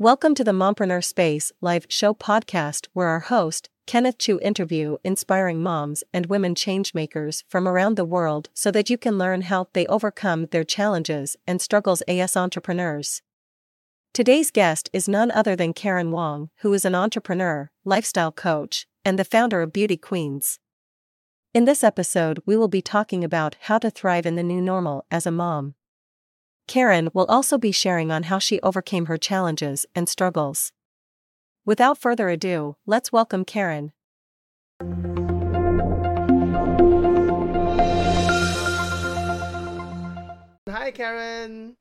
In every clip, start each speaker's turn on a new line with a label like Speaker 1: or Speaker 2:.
Speaker 1: Welcome to the Mompreneur Space live show podcast where our host, Kenneth Chu interview inspiring moms and women changemakers from around the world so that you can learn how they overcome their challenges and struggles as entrepreneurs. Today's guest is none other than Karen Wong, who is an entrepreneur, lifestyle coach, and the founder of Beauty Queens. In this episode, we will be talking about how to thrive in the new normal as a mom. Karen will also be sharing on how she overcame her challenges and struggles. Without further ado, let's welcome Karen.
Speaker 2: Hi, Karen.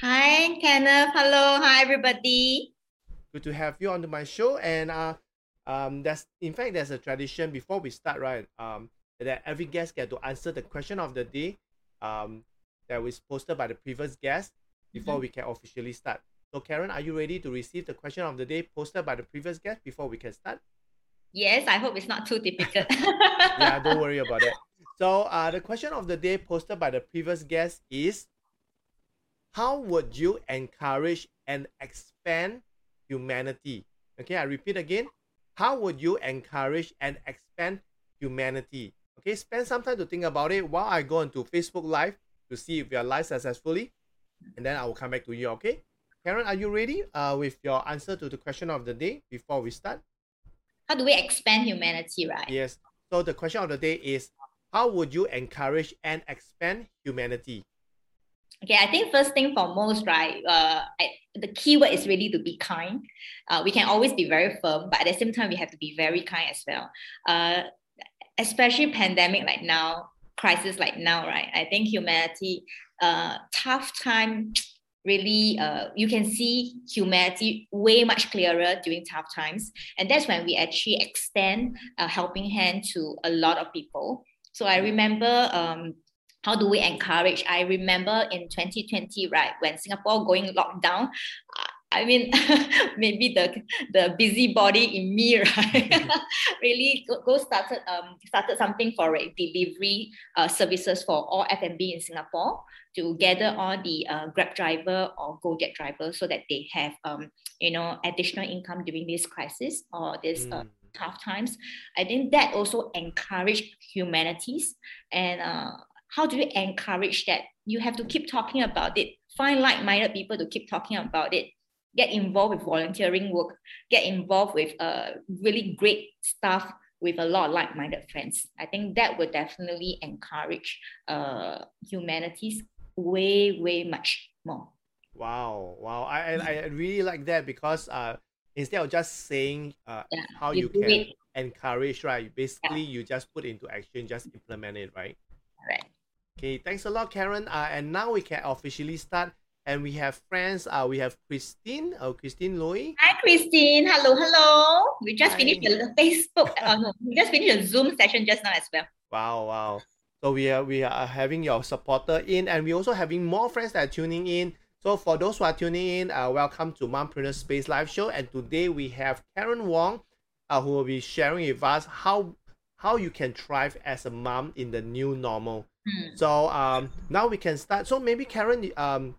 Speaker 3: Hi, Kenneth. Hello. Hi, everybody.
Speaker 2: Good to have you on my show. And uh, um, there's in fact there's a tradition before we start, right? Um, that every guest get to answer the question of the day. Um, that was posted by the previous guest before mm-hmm. we can officially start. So, Karen, are you ready to receive the question of the day posted by the previous guest before we can start?
Speaker 3: Yes, I hope it's not too difficult.
Speaker 2: yeah, don't worry about it. So, uh, the question of the day posted by the previous guest is How would you encourage and expand humanity? Okay, I repeat again. How would you encourage and expand humanity? Okay, spend some time to think about it while I go into Facebook Live to see if you are live successfully, and then I will come back to you. Okay, Karen, are you ready uh, with your answer to the question of the day before we start?
Speaker 3: How do we expand humanity, right?
Speaker 2: Yes. So the question of the day is, how would you encourage and expand humanity?
Speaker 3: Okay, I think first thing foremost, right? Uh, I, the key word is really to be kind. Uh, we can always be very firm, but at the same time, we have to be very kind as well. Uh, especially pandemic like now, crisis like now, right? I think humanity, uh, tough time, really, uh, you can see humanity way much clearer during tough times. And that's when we actually extend a helping hand to a lot of people. So I remember um, how do we encourage? I remember in 2020, right, when Singapore going lockdown, I mean, maybe the the busybody in me, right? really go, go, started um started something for a delivery uh, services for all F&B in Singapore to gather all the uh, Grab driver or Gojek driver so that they have um you know additional income during this crisis or this uh, mm. tough times. I think that also encouraged humanities and uh, how do you encourage that? You have to keep talking about it. Find like-minded people to keep talking about it get involved with volunteering work, get involved with uh, really great stuff with a lot of like-minded friends. I think that would definitely encourage uh, humanities way, way much more.
Speaker 2: Wow, wow! I I really like that because uh, instead of just saying uh, yeah, how you, you can it. encourage, right? Basically, yeah. you just put into action, just implement it, right?
Speaker 3: Right.
Speaker 2: Okay, thanks a lot, Karen. Uh, and now we can officially start and we have friends. Uh, we have Christine. Oh, Christine Loy.
Speaker 3: Hi, Christine. Hello, hello. We just Hi. finished the Facebook. uh, no, we just finished the Zoom session just now as well.
Speaker 2: Wow, wow. So we are we are having your supporter in, and we also having more friends that are tuning in. So for those who are tuning in, uh, welcome to Mompreneur Space Live Show. And today we have Karen Wong, uh, who will be sharing with us how how you can thrive as a mom in the new normal. Hmm. So um, now we can start. So maybe Karen, um,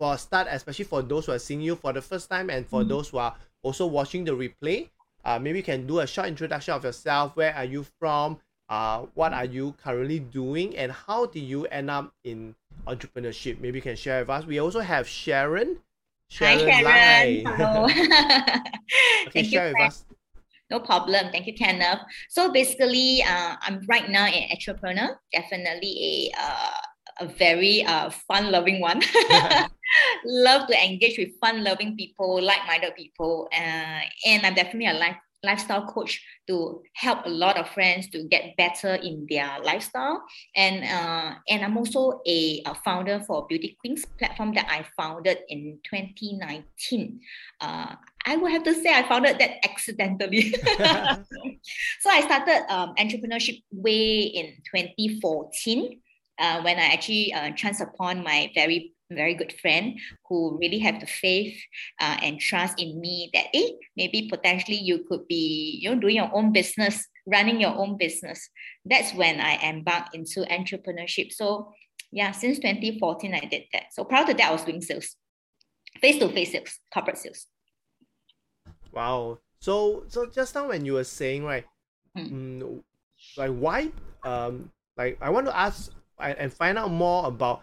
Speaker 2: for a start, especially for those who are seeing you for the first time and for mm-hmm. those who are also watching the replay. Uh, maybe you can do a short introduction of yourself. Where are you from? Uh, what are you currently doing? And how did you end up in entrepreneurship? Maybe you can share with us. We also have Sharon.
Speaker 3: Sharon Hi, Sharon. Hello.
Speaker 2: okay, share you, with us.
Speaker 3: No problem. Thank you, Kenneth. So basically, uh, I'm right now an entrepreneur, definitely a uh, a very uh, fun-loving one. love to engage with fun-loving people, like-minded people, uh, and I'm definitely a life lifestyle coach to help a lot of friends to get better in their lifestyle. And uh, and I'm also a, a, founder for Beauty Queens platform that I founded in 2019. Uh, I would have to say I founded that accidentally. so I started um, entrepreneurship way in 2014 uh, when I actually uh, chanced upon my very very good friend who really have the faith uh, and trust in me that eh, maybe potentially you could be you know doing your own business running your own business that's when i embarked into entrepreneurship so yeah since 2014 i did that so prior to that i was doing sales face-to-face sales, corporate sales.
Speaker 2: Wow. So so just now when you were saying right,
Speaker 3: Mm.
Speaker 2: mm, like why um like I want to ask and find out more about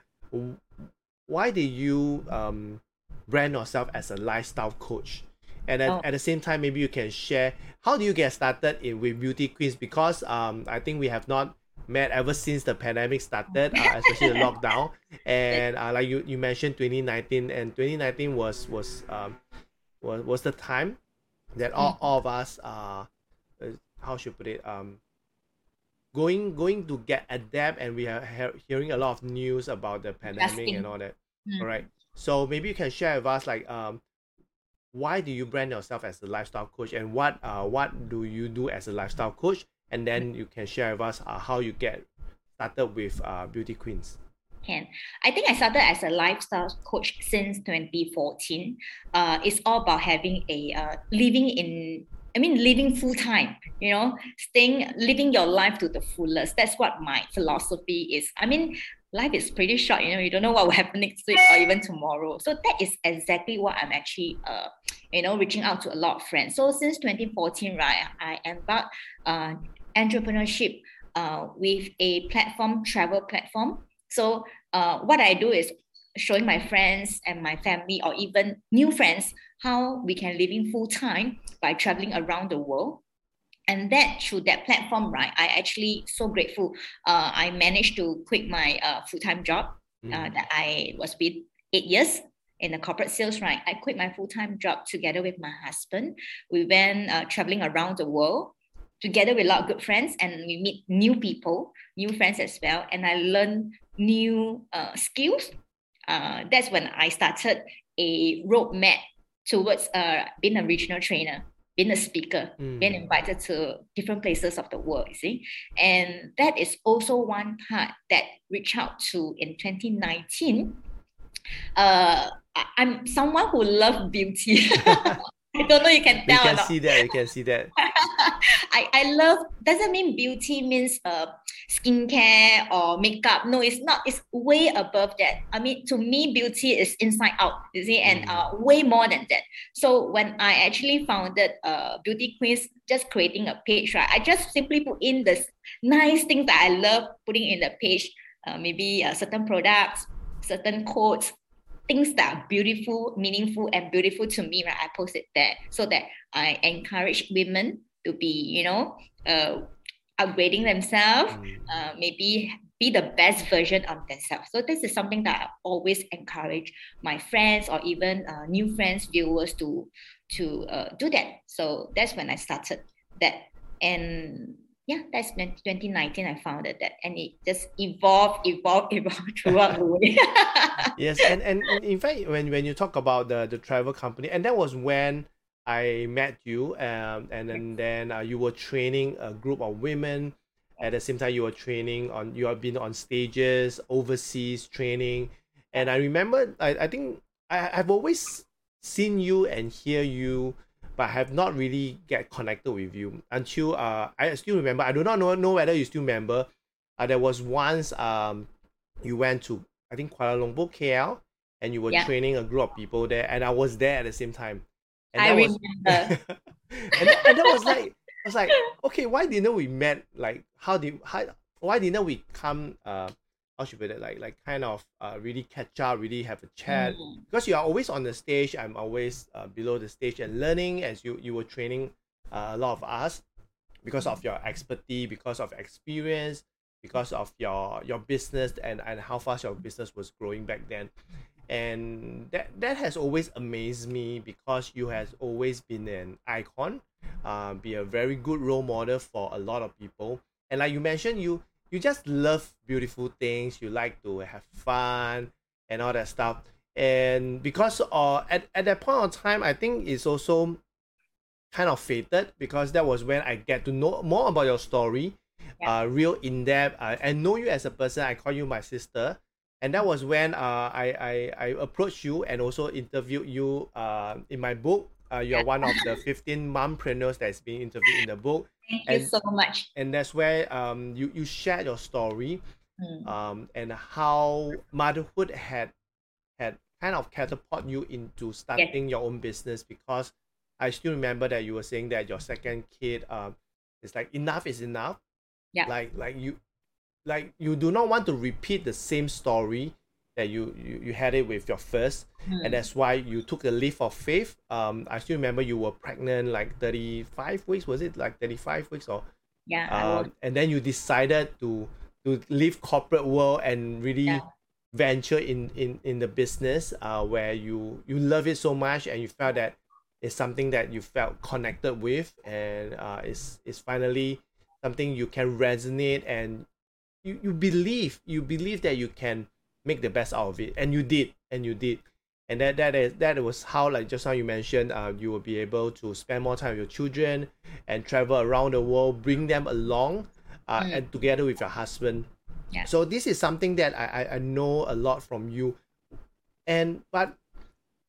Speaker 2: why did you um brand yourself as a lifestyle coach and at,
Speaker 3: Oh.
Speaker 2: at the same time maybe you can share how do you get started in with beauty queens because um i think we have not met ever since the pandemic started uh, especially the lockdown and uh, like you, you mentioned 2019 and 2019 was was um was, was the time that all,
Speaker 3: Mm.
Speaker 2: all of us uh uh, how should I put it um going going to get adapt and we are he- hearing a lot of news about the pandemic and all that
Speaker 3: Mm.
Speaker 2: all right so maybe you can share with us like um why do you brand yourself as a lifestyle coach and what uh what do you do as a lifestyle coach and then you can share with us uh, how you get started with uh beauty queens
Speaker 3: Can. I think I started as a lifestyle coach since 2014. Uh, it's all about having a uh, living in, I mean, living full time, you know, staying, living your life to the fullest. That's what my philosophy is. I mean, life is pretty short, you know, you don't know what will happen next week or even tomorrow. So that is exactly what I'm actually, uh, you know, reaching out to a lot of friends. So since 2014, right, I embarked uh, entrepreneurship uh, with a platform, travel platform. So uh, what I do is showing my friends and my family or even new friends how we can live in full time by traveling around the world. And that through that platform, right, I actually so grateful. Uh, I managed to quit my uh, full time job
Speaker 2: Mm.
Speaker 3: uh, that I was with eight years in the corporate sales, right? I quit my full time job together with my husband. We went uh, traveling around the world together with a lot of good friends, and we meet new people, new friends as well. And I learned new uh, skills. Uh, that's when I started a roadmap towards uh, being a regional trainer, being a speaker,
Speaker 2: Mm.
Speaker 3: being invited to different places of the world, you see. And that is also one part that reached out to in 2019. Uh, I'm someone who loves beauty. I don't know you can tell You
Speaker 2: can see that You can see that
Speaker 3: I, I love doesn't mean beauty means uh skincare or makeup. No, it's not. It's way above that. I mean, to me, beauty is inside out, you see, and uh, way more than that. So when I actually founded uh Beauty Queens, just creating a page, right? I just simply put in the nice things that I love putting in the page. Uh, maybe uh, certain products, certain quotes, things that are beautiful, meaningful, and beautiful to me, right? I post it there so that I encourage women to be, you know, uh, upgrading themselves,
Speaker 2: Mm.
Speaker 3: uh, maybe be the best version of themselves. So this is something that I always encourage my friends or even uh, new friends, viewers to to uh, do that. So that's when I started that, and yeah, that's 2019 I founded that, and it just evolved, evolved, evolved throughout the way.
Speaker 2: yes and, and in fact when when you talk about the the travel company and that was when i met you um and then then uh, you were training a group of women. At the same time you were training on you have been on stages overseas training. And i remember i, I think I, i've always seen you and hear you but have not really get connected with you until uh i still remember i do not know, know whether you still remember uh, there was once um you went to I think Kuala Lumpur, KL, and you were
Speaker 3: Yeah.
Speaker 2: training a group of people there, and I was there at the same time. And
Speaker 3: I
Speaker 2: that was,
Speaker 3: remember.
Speaker 2: and, that, and that was like, I was like, okay, why didn't we met? Like, how did how why didn't we come? Uh, how should we put it? Like, like kind of uh, really catch up, really have a chat.
Speaker 3: Mm.
Speaker 2: Because you are always on the stage, I'm always uh, below the stage and learning as you you were training uh, a lot of us because of your expertise, because of experience, because of your your business and and how fast your business was growing back then and that that has always amazed me because you has always been an icon uh, be a very good role model for a lot of people and like you mentioned you you just love beautiful things you like to have fun and all that stuff and because uh, at, at that point of time i think it's also kind of fated because that was when i get to know more about your story
Speaker 3: Yeah.
Speaker 2: uh, real in depth uh, and know you as a person i call you my sister and that was when uh, I, I I approached you and also interviewed you uh, in my book. Uh, you're one of the 15 mompreneurs that's being interviewed in the book,
Speaker 3: Thank you
Speaker 2: And-
Speaker 3: so much.
Speaker 2: and that's where um you you shared your story
Speaker 3: Mm.
Speaker 2: um and how motherhood had had kind of catapult you into starting your own business because I still remember that you were saying that your second kid um is like enough is enough.
Speaker 3: Yeah.
Speaker 2: Like like you like you do not want to repeat the same story that you you, you had it with your first
Speaker 3: Mm.
Speaker 2: and that's why you took a leap of faith um i still remember you were pregnant like 35 weeks was it like 35 weeks or
Speaker 3: yeah.
Speaker 2: Um, and then you decided to to leave corporate world and really
Speaker 3: Yeah.
Speaker 2: venture in in in the business uh where you you love it so much and you felt that it's something that you felt connected with and uh it's it's finally something you can resonate and you you believe you believe that you can make the best out of it and you did and you did and that that is that was how like just now you mentioned uh you will be able to spend more time with your children and travel around the world bring them along uh,
Speaker 3: Mm.
Speaker 2: and together with your husband
Speaker 3: Yeah.
Speaker 2: so this is something that I, I i know a lot from you and but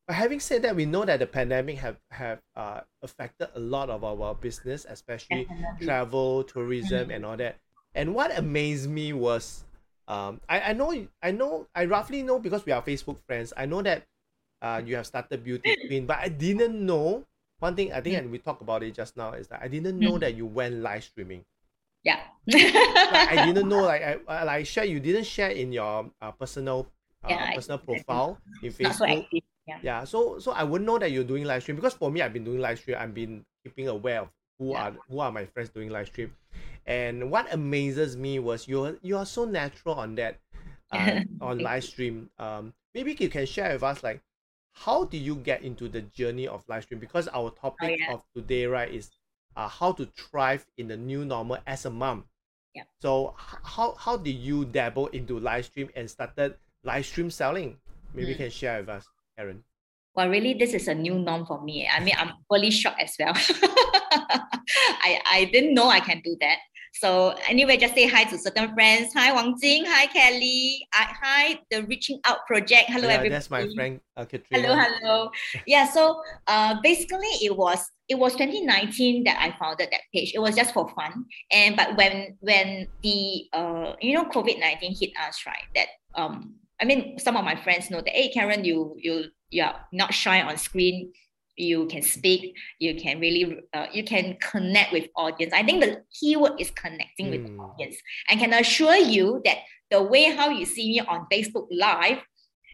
Speaker 2: but having said that we know that the pandemic have have uh affected a lot of our business especially
Speaker 3: Definitely.
Speaker 2: travel tourism
Speaker 3: Mm.
Speaker 2: and all that and what amazed me was um I, I know I know I roughly know because we are Facebook friends I know that uh you have started Beauty Queen but I didn't know one thing I think
Speaker 3: Mm.
Speaker 2: and we talked about it just now is that I didn't know
Speaker 3: Mm.
Speaker 2: that you went live streaming
Speaker 3: Yeah.
Speaker 2: like I didn't know like I, I like share you didn't share in your uh, personal uh,
Speaker 3: Yeah,
Speaker 2: personal profile in
Speaker 3: so
Speaker 2: Facebook.
Speaker 3: Yeah.
Speaker 2: yeah so so i wouldn't know that you're doing live stream because for me i've been doing live stream i've been keeping aware of who
Speaker 3: Yeah.
Speaker 2: are who are my friends doing live stream and what amazes me was you're you are so natural on that uh, on live stream um maybe you can share with us like how do you get into the journey of live stream because our topic
Speaker 3: Oh, yeah.
Speaker 2: of today right is uh, how to thrive in the new normal as a mom
Speaker 3: Yeah.
Speaker 2: so how how did you dabble into live stream and started live stream selling maybe you
Speaker 3: Mm.
Speaker 2: can share with us Karen.
Speaker 3: Well, really, this is a new norm for me. I mean, I'm fully shocked as well. I, I didn't know I can do that. So anyway, just say hi to certain friends. Hi, Wang Jing. Hi, Kelly. I, hi, the Reaching Out Project. Hello,
Speaker 2: yeah,
Speaker 3: everybody.
Speaker 2: that's my friend uh, Katrina.
Speaker 3: Hello, hello. Yeah, so uh, basically it was it was 2019 that I founded that page. It was just for fun. And but when when the uh you know COVID-19 hit us, right? That um I mean some of my friends know that hey Karen, you you you are not shy on screen. You can speak. You can really uh, you can connect with audience. I think the keyword is connecting with the
Speaker 2: Mm.
Speaker 3: audience. I can assure you that the way how you see me on Facebook Live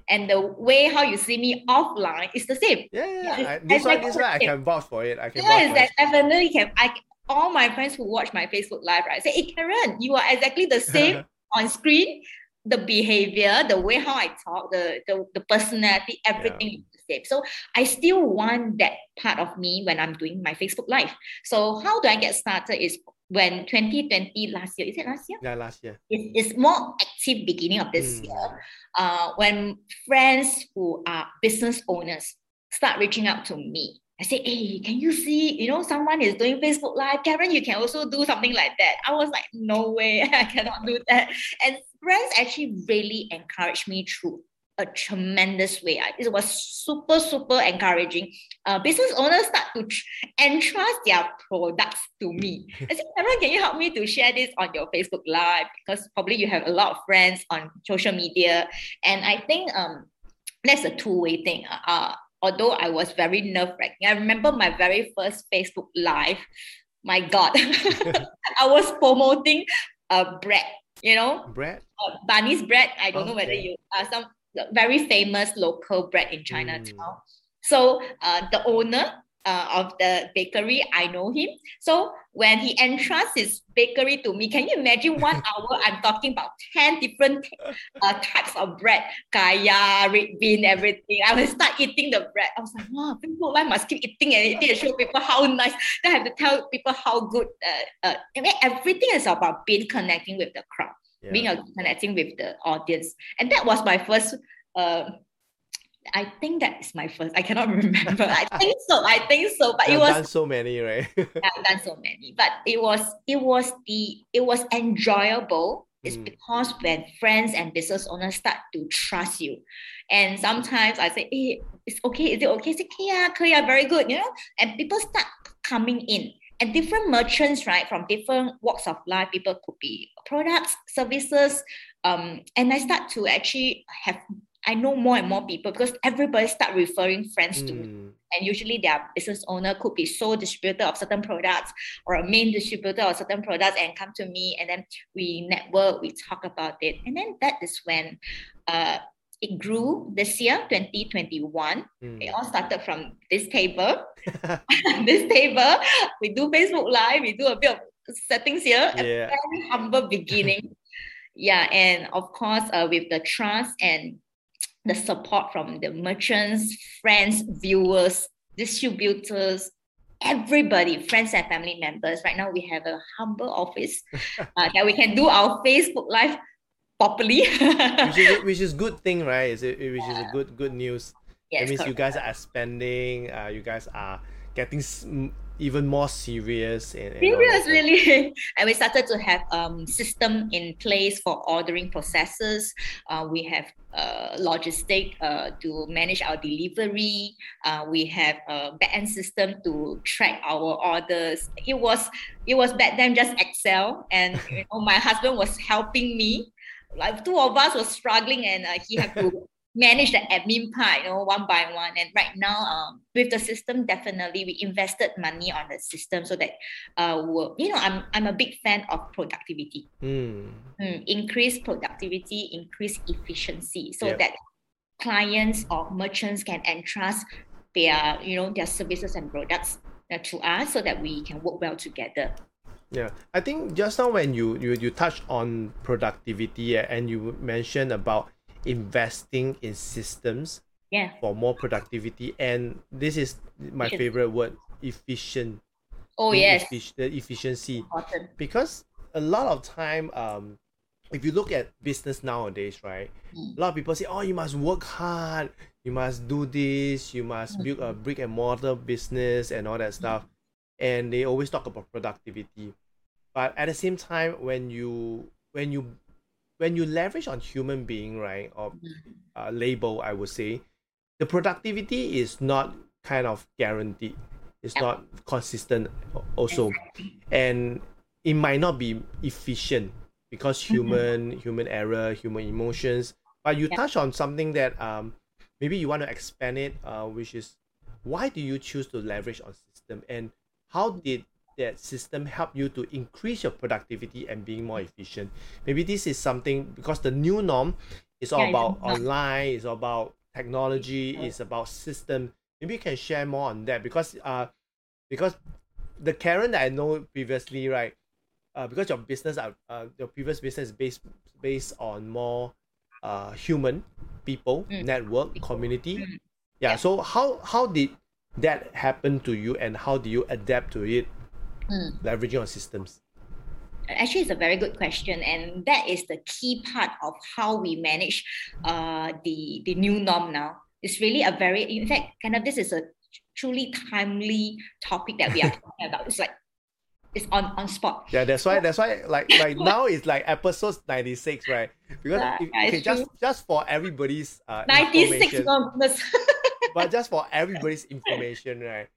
Speaker 3: and the way how you see me offline is the same.
Speaker 2: Yeah, yeah,
Speaker 3: Yeah.
Speaker 2: I, this one, this one, I can vouch for it. I can
Speaker 3: Yes,
Speaker 2: vouch for it.
Speaker 3: definitely can. I all my friends who watch my Facebook live, right, say, "Hey, Karen, you are exactly the same on screen. The behavior, the way how I talk, the the, the personality, everything is the same. So I still want that part of me when I'm doing my Facebook live. So how do I get started? Is when 2020 last year, is it last year?
Speaker 2: Yeah, last year.
Speaker 3: It's, it's more active beginning of this
Speaker 2: Mm.
Speaker 3: year. Uh, when friends who are business owners start reaching out to me, I say, hey, can you see, you know, someone is doing Facebook Live. Karen, you can also do something like that. I was like, no way, I cannot do that. And friends actually really encouraged me through a tremendous way. I- It was super, super encouraging. Uh, business owners start to tr- entrust their products to me. I said, Karen, can you help me to share this on your Facebook Live? Because probably you have a lot of friends on social media. And I think um, that's a two-way thing. Uh, although I was very nerve-wracking. I remember my very first Facebook Live. My God, I was promoting a bread, you know,
Speaker 2: Bread?
Speaker 3: uh, Barney's bread. I don't know whether you are some very famous local bread in Chinatown. So uh, the owner uh, of the bakery, I know him. So when he entrusts his bakery to me, can you imagine one hour I'm talking about 10 different uh, types of bread, kaya, red bean, everything. I will start eating the bread. I was like, wow, people I must keep eating and eating and show people how nice. Then I have to tell people how good. Uh, uh, I mean, everything is about being connecting with the crowd
Speaker 2: Yeah.
Speaker 3: being connecting with the audience. And that was my first uh, I think that is my first. I cannot remember. I think so. I think so. But it
Speaker 2: You've
Speaker 3: was
Speaker 2: done so many, right?
Speaker 3: I've done so many. But it was it was the it was enjoyable. It's
Speaker 2: Mm.
Speaker 3: because when friends and business owners start to trust you. And sometimes I say, hey, it's okay, is it okay? Say, yeah, yeah, very good, you know? And people start coming in. And different merchants, right, from different walks of life, people could be products, services. Um, and I start to actually have I know more and more people because everybody start referring friends to me.
Speaker 2: Mm.
Speaker 3: And usually their business owner could be sole distributor of certain products or a main distributor of certain products and come to me and then we network, we talk about it. And then that is when uh, it grew this year, 2021.
Speaker 2: Mm.
Speaker 3: It all started from this table. this table, we do Facebook Live, we do a bit of settings here, a very humble beginning. yeah, and of course, uh, with the trust and the support from the merchants, friends, viewers, distributors, everybody, friends and family members. Right now, we have a humble office uh, that we can do our Facebook Live properly.
Speaker 2: which is which is good thing, right? Is it which is a good good news.
Speaker 3: yes,
Speaker 2: it means you guys are spending. Uh, you guys are getting even more serious. And, and
Speaker 3: Serious, really. and we started to have um system in place for ordering processes. Uh, we have uh, logistic uh, to manage our delivery. Uh, we have a back-end system to track our orders. It was it was back then just Excel, and you know my husband was helping me. Like two of us were struggling, and uh, he had to manage the admin part, you know, one by one. And right now, um, with the system, definitely we invested money on the system so that, uh, we'll, you know, I'm I'm a big fan of productivity.
Speaker 2: Mm.
Speaker 3: Mm, increase productivity, increase efficiency, so
Speaker 2: Yeah.
Speaker 3: that clients or merchants can entrust their, you know, their services and products uh, to us, so that we can work well together.
Speaker 2: Yeah, I think just now when you you you touched on productivity and you mentioned about investing in systems
Speaker 3: Yeah.
Speaker 2: for more productivity, and this is my
Speaker 3: Efficient.
Speaker 2: favorite word: efficient.
Speaker 3: Oh
Speaker 2: being
Speaker 3: yes,
Speaker 2: effic- the efficiency.
Speaker 3: important.
Speaker 2: because a lot of time um if you look at business nowadays right
Speaker 3: Mm.
Speaker 2: a lot of people say oh you must work hard you must do this you must build a brick and mortar business and all that stuff and they always talk about productivity but at the same time when you when you when you leverage on human being right or uh, label i would say the productivity is not kind of guaranteed. It's
Speaker 3: Yep.
Speaker 2: not consistent al- also. And it might not be efficient because human human error human emotions. But you
Speaker 3: Yeah.
Speaker 2: touch on something that um maybe you want to expand it uh which is why do you choose to leverage on system? And how did that system help you to increase your productivity and being more efficient maybe this is something because the new norm is all
Speaker 3: Yeah,
Speaker 2: about online it's all about technology it's about system maybe you can share more on that because uh because the Karen that I know previously, right? Uh, because your business are uh, your previous business is based based on more uh human people
Speaker 3: Mm.
Speaker 2: network community.
Speaker 3: Mm.
Speaker 2: Yeah.
Speaker 3: Yeah.
Speaker 2: So how how did that happen to you, and how do you adapt to it,
Speaker 3: Mm.
Speaker 2: leveraging on systems?
Speaker 3: Actually, it's a very good question, and that is the key part of how we manage uh, the the new norm now. It's really a very, in fact, kind of this is a truly timely topic that we are talking about. It's like it's on on spot.
Speaker 2: Yeah, that's why that's why like like now it's like episode ninety six, right? Because
Speaker 3: Yeah,
Speaker 2: if, okay, just just for everybody's uh
Speaker 3: Ninety six
Speaker 2: but just for everybody's information, right?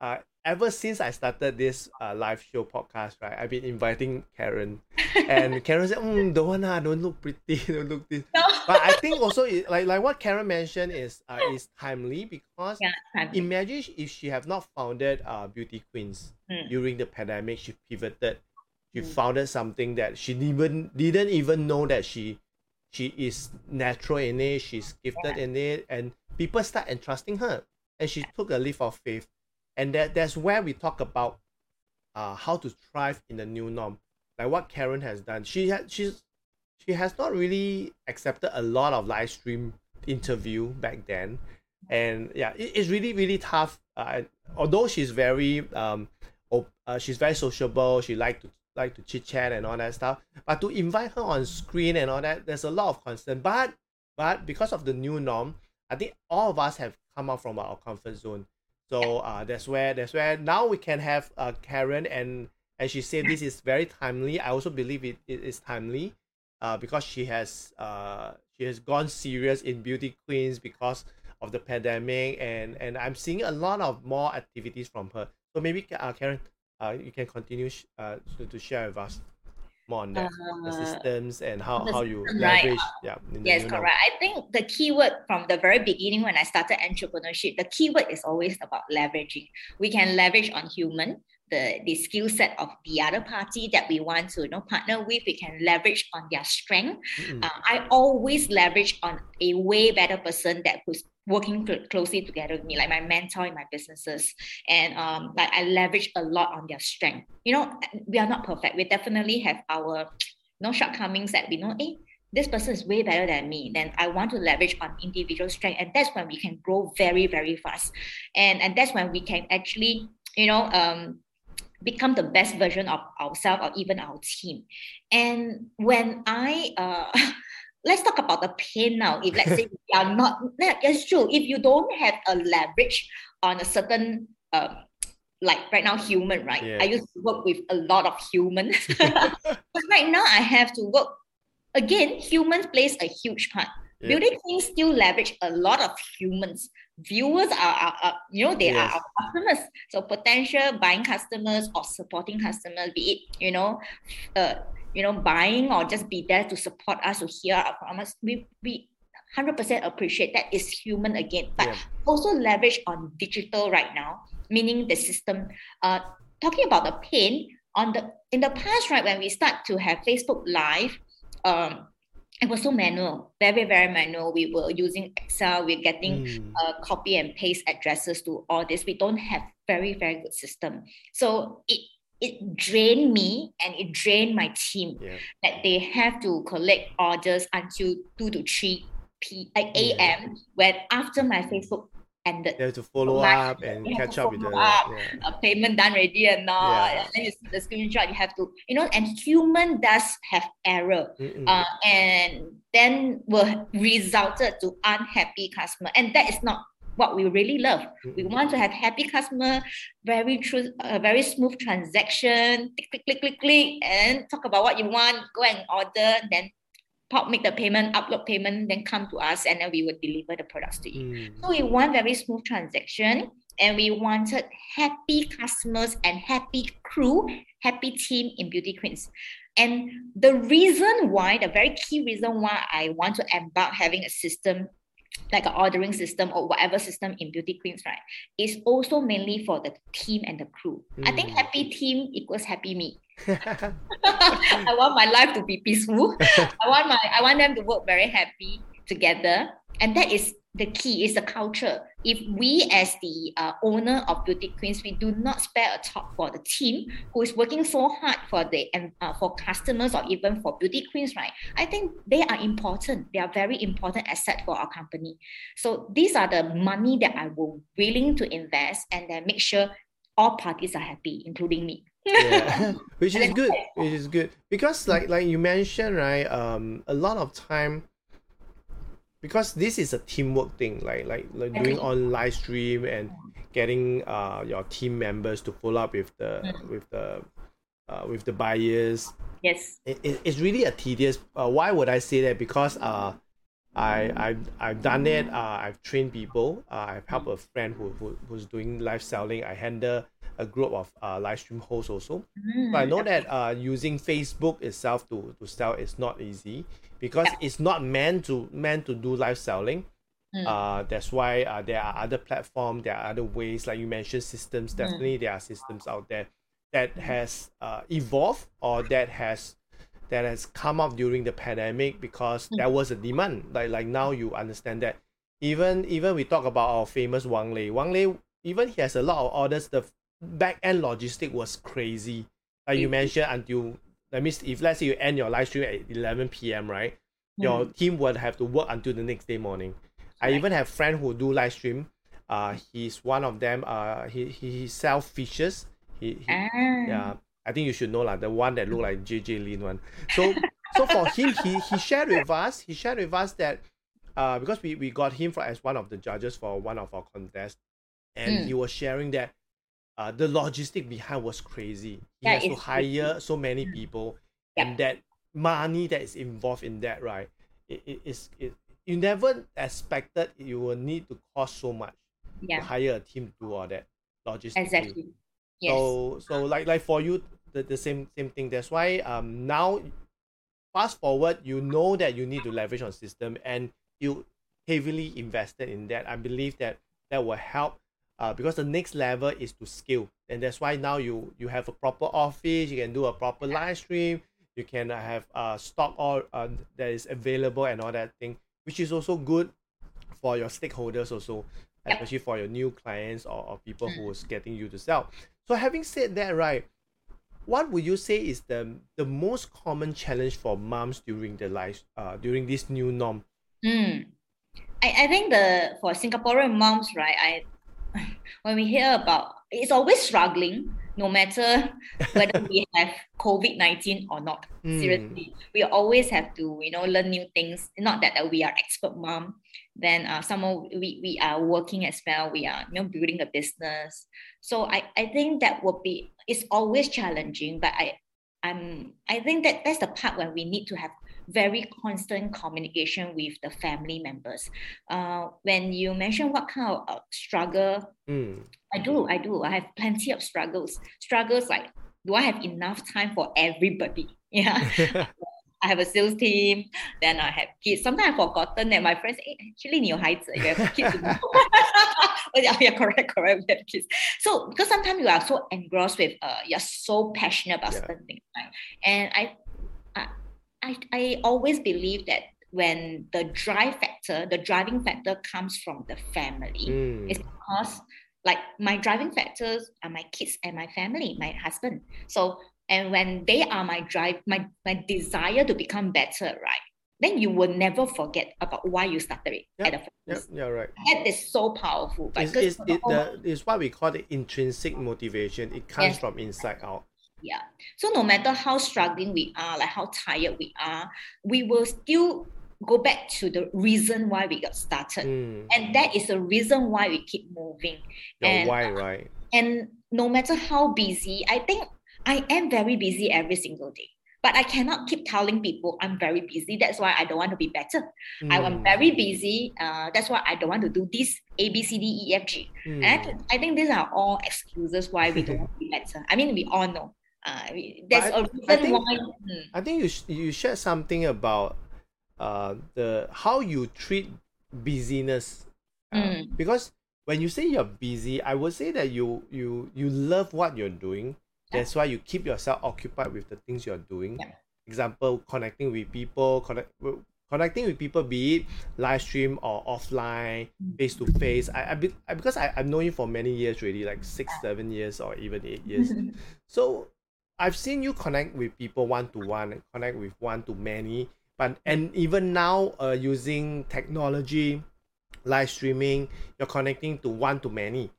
Speaker 2: Uh, ever since I started this uh, live show podcast, right, I've been inviting Karen, and Karen said, mm, "Don't want ah, don't look pretty, don't look this."
Speaker 3: no.
Speaker 2: But I think also it, like like what Karen mentioned is uh, is timely because
Speaker 3: Yeah, time.
Speaker 2: imagine if she have not founded uh Beauty Queens
Speaker 3: Mm.
Speaker 2: during the pandemic, she pivoted, she
Speaker 3: Mm.
Speaker 2: founded something that she even didn't even know that she she is natural in it, she's gifted in it, and people start entrusting her, and she took a leap of faith, and that that's where we talk about uh how to thrive in the new norm, like what Karen has done. She had she's she has not really accepted a lot of live stream interview back then. And yeah it, it's really really tough. Uh, although she's very um op- uh, she's very sociable she like to like to chit chat and all that stuff. But to invite her on screen and all that there's a lot of concern. But but because of the new norm i think all of us have come out from our comfort zone so uh that's where that's where now we can have uh karen and and she said this is very timely. I also believe it, it is timely uh because she has uh she has gone serious in beauty queens because of the pandemic and and i'm seeing a lot of more activities from her. So maybe uh, karen uh, you can continue uh, to, to share with us more on that the
Speaker 3: Uh,
Speaker 2: systems and how, how you
Speaker 3: system, right.
Speaker 2: leverage yeah
Speaker 3: Yes,
Speaker 2: norm.
Speaker 3: correct. I think the keyword from the very beginning when I started entrepreneurship, the keyword is always about leveraging. We can leverage on human, the, the skill set of the other party that we want to you know, partner with. We can leverage on their strength.
Speaker 2: Mm-mm.
Speaker 3: Uh, I always leverage on a way better person that who's working cl- closely together with me, like my mentor in my businesses. And um, like I leverage a lot on their strength. You know, we are not perfect. We definitely have our you know, shortcomings that we know, eh, this person is way better than me. Then I want to leverage on individual strength. And that's when we can grow very, very fast. And, and that's when we can actually, you know, um, become the best version of ourselves or even our team. And when I uh, let's talk about the pain now. If let's say we are not, it's true. If you don't have a leverage on a certain, uh, like right now, human, right?
Speaker 2: Yeah.
Speaker 3: I used to work with a lot of humans, but right now I have to work. Again, humans plays a huge part.
Speaker 2: Yeah.
Speaker 3: Beauty queens still leverage a lot of humans. Viewers are, are, are you know, they
Speaker 2: Yes.
Speaker 3: are our customers. So potential buying customers or supporting customers, be it, you know, uh, you know, buying or just be there to support us to hear our from us. We we hundred percent appreciate that is human again, but
Speaker 2: Yeah.
Speaker 3: also leverage on digital right now, meaning the system. Uh, talking about the pain on the in the past, right, when we start to have Facebook Live, um, it was so manual, very very manual. We were using Excel. We're getting
Speaker 2: Mm.
Speaker 3: uh, copy and paste addresses to all this. We don't have very, very good system. So it it drained me and it drained my team
Speaker 2: Yeah.
Speaker 3: that they have to collect orders until 2 to 3 p uh, a.m. when after my Facebook ended.
Speaker 2: They have to follow up and catch up with the
Speaker 3: up.
Speaker 2: yeah.
Speaker 3: Payment done ready and not,
Speaker 2: Yeah.
Speaker 3: and then you see the screenshot, you have to, you know, and human does have error
Speaker 2: Mm-mm.
Speaker 3: uh, and then will resulted to unhappy customer and that is not what we really love we
Speaker 2: Mm-mm.
Speaker 3: want to have happy customer very true uh, very smooth transaction click click click click click and talk about what you want go and order then pop make the payment upload payment then come to us and then we will deliver the products to you
Speaker 2: Mm.
Speaker 3: so we want very smooth transaction and we wanted happy customers and happy crew, happy team in Beauty Queens. And the reason why, the very key reason why I want to embark having a system like an ordering system or whatever system in Beauty Queens, right, is also mainly for the team and the crew. I think
Speaker 2: Mm.
Speaker 3: happy team equals happy me. I want my life to be peaceful. I want my I want them to work very happy together, and that is the key. Is the culture. If we as the uh, owner of Beauty Queens, we do not spare a thought for the team who is working so hard for the and uh, for customers or even for Beauty Queens, right? I think they are important. They are very important asset for our company. So these are the money that I will willing to invest and then make sure all parties are happy, including me.
Speaker 2: Yeah. Which is good. Which is good. Because like like you mentioned right um a lot of time because this is a teamwork thing like like, like doing on live stream and getting uh your team members to follow up with the
Speaker 3: Mm.
Speaker 2: with the uh, with the buyers.
Speaker 3: Yes.
Speaker 2: it, it, it's really a tedious uh, why would i say that? Because uh I, I've, I've done it. Uh, I've trained people. Uh, I've helped a friend who, who who's doing live selling. I handle a group of uh, live stream hosts also. But I know that uh, using Facebook itself to, to sell is not easy because
Speaker 3: Yeah.
Speaker 2: it's not meant to meant to do live selling.
Speaker 3: Mm.
Speaker 2: Uh, that's why uh, there are other platforms, there are other ways, like you mentioned, systems.
Speaker 3: Mm.
Speaker 2: Definitely, there are systems out there that has uh, evolved or that has that has come up during the pandemic because
Speaker 3: Mm.
Speaker 2: there was a demand. Like like now you understand that even even we talk about our famous Wang Lei. Wang Lei even he has a lot of orders. The back end logistic was crazy. Like you mentioned until that means if let's say you end your live stream at eleven PM, right? Your
Speaker 3: Mm.
Speaker 2: team would have to work until the next day morning. I even have friend who do live stream. Uh, he's one of them. Uh, he he, he sell fishes. He, he
Speaker 3: Ah.
Speaker 2: yeah, I think you should know like the one that look like JJ Lin one. So so for him, he he shared with us. He shared with us that uh because we, we got him for as one of the judges for one of our contests, and
Speaker 3: Mm.
Speaker 2: he was sharing that uh the logistic behind was crazy. He
Speaker 3: Yeah,
Speaker 2: has to
Speaker 3: it's-
Speaker 2: hire so many
Speaker 3: Mm.
Speaker 2: people,
Speaker 3: Yep.
Speaker 2: and that money that is involved in that, right? It, it is it you never expected you will need to cost so much to
Speaker 3: Yeah.
Speaker 2: hire a team to do all that logistically.
Speaker 3: Exactly. Yes.
Speaker 2: So so like like for you, the, the same same thing. That's why um now fast forward, you know that you need to leverage on system and you heavily invested in that. I believe that that will help uh, because the next level is to scale and that's why now you you have a proper office you can do a proper live stream you can have uh, stock all uh, that is available and all that thing which is also good for your stakeholders also especially for your new clients or, or people
Speaker 3: Mm.
Speaker 2: who is getting you to sell so having said that right what would you say is the the most common challenge for moms during the life uh during this new norm
Speaker 3: Mm. I, I think the for Singaporean moms, right? I when we hear about it's always struggling, no matter whether we have COVID nineteen or not.
Speaker 2: Mm.
Speaker 3: Seriously, we always have to you know learn new things. Not that, that we are expert mom. Then uh, someone we, we are working as well. We are you know building a business. So I, I think that will be it's always challenging. But I I'm I think that that's the part where we need to have very constant communication with the family members. Uh, when you mention what kind of uh, struggle,
Speaker 2: Mm.
Speaker 3: I do, I do. I have plenty of struggles. Struggles like, do I have enough time for everybody? Yeah. I have a sales team, then I have kids. Sometimes I've forgotten that my friends, hey, actually, 你有孩子, you have kids. oh, yeah, yeah, correct, correct. We have kids. So, because sometimes you are so engrossed with, uh, you're so passionate about
Speaker 2: Yeah.
Speaker 3: certain things, right? And I, I, I, I always believe that when the drive factor, the driving factor comes from the family,
Speaker 2: Mm.
Speaker 3: it's because like my driving factors are my kids and my family, my husband. So and when they are my drive, my my desire to become better, right? Then you will never forget about why you started it at the
Speaker 2: Yeah,
Speaker 3: first.
Speaker 2: yeah, right.
Speaker 3: That is so powerful.
Speaker 2: It's, it's, it, the, it's what we call the intrinsic motivation. It comes
Speaker 3: Yes.
Speaker 2: from inside out.
Speaker 3: Yeah. So no matter how struggling we are, like how tired we are, we will still go back to the reason why we got started.
Speaker 2: Mm.
Speaker 3: And that is the reason why we keep moving.
Speaker 2: Your
Speaker 3: and-
Speaker 2: why, right?
Speaker 3: And no matter how busy, I think I am very busy every single day. But I cannot keep telling people I'm very busy. That's why I don't want to be better. I am
Speaker 2: Mm.
Speaker 3: very busy. Uh, that's why I don't want to do this A, B, C, D, E, F, G.
Speaker 2: Mm.
Speaker 3: And I, th- I think these are all excuses why we don't want to be better. I mean, we all know. Uh, there's
Speaker 2: I-
Speaker 3: a
Speaker 2: I
Speaker 3: reason
Speaker 2: think-
Speaker 3: why. Mm,
Speaker 2: I think you sh- you shared something about uh the how you treat busyness uh,
Speaker 3: Mm.
Speaker 2: because when you say you're busy I would say that you you you love what you're doing. That's why you keep yourself occupied with the things you're doing.
Speaker 3: Yeah.
Speaker 2: example connecting with people connect connecting with people be it live stream or offline face to face I, I, be, I because I, I've known you for many years already like six seven years or even eight years. So I've seen you connect with people one to one, connect with one to many, but and even now, uh, using technology, live streaming, you're connecting to one to many,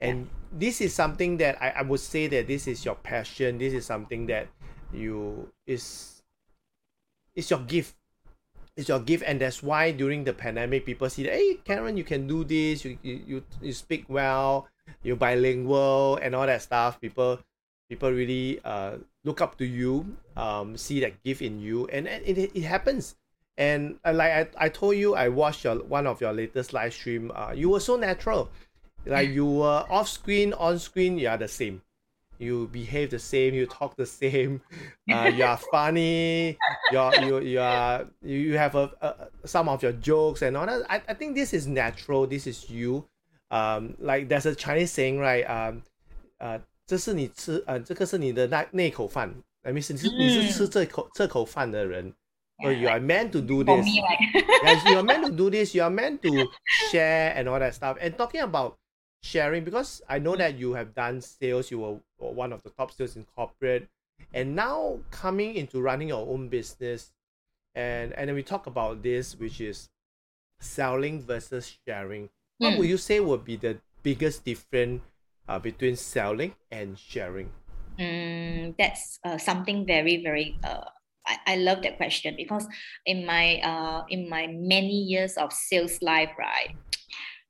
Speaker 2: and this is something that I, I would say that this is your passion. This is something that you is is your gift. It's your gift, and that's why during the pandemic, people see that hey, Karen, you can do this. You you you, you speak well. You're bilingual and all that stuff. People people really uh look up to you um see that gift in you and, and it, it happens and uh, like I, I told you i watched your one of your latest live stream uh you were so natural like you were off screen on screen you are the same you behave the same you talk the same uh, you are funny you're, you you are you you have a, a some of your jokes and all that I, I think this is natural this is you um like there's a chinese saying right um uh 这是你吃呃，这个是你的那那口饭，I mean 是你是你是吃这口这口饭的人， so
Speaker 3: Yeah,
Speaker 2: you are meant to do
Speaker 3: for
Speaker 2: this.
Speaker 3: me, right?
Speaker 2: yes, you are meant to do this. You are meant to share and all that stuff. And talking about sharing, because I know that you have done sales, you were one of the top sales in corporate, and now coming into running your own business, and and then we talk about this, which is selling versus sharing. What
Speaker 3: Mm.
Speaker 2: would you say would be the biggest difference uh, between selling and sharing?
Speaker 3: Mm, that's uh, something very very uh, I, I love that question because in my uh in my many years of sales life right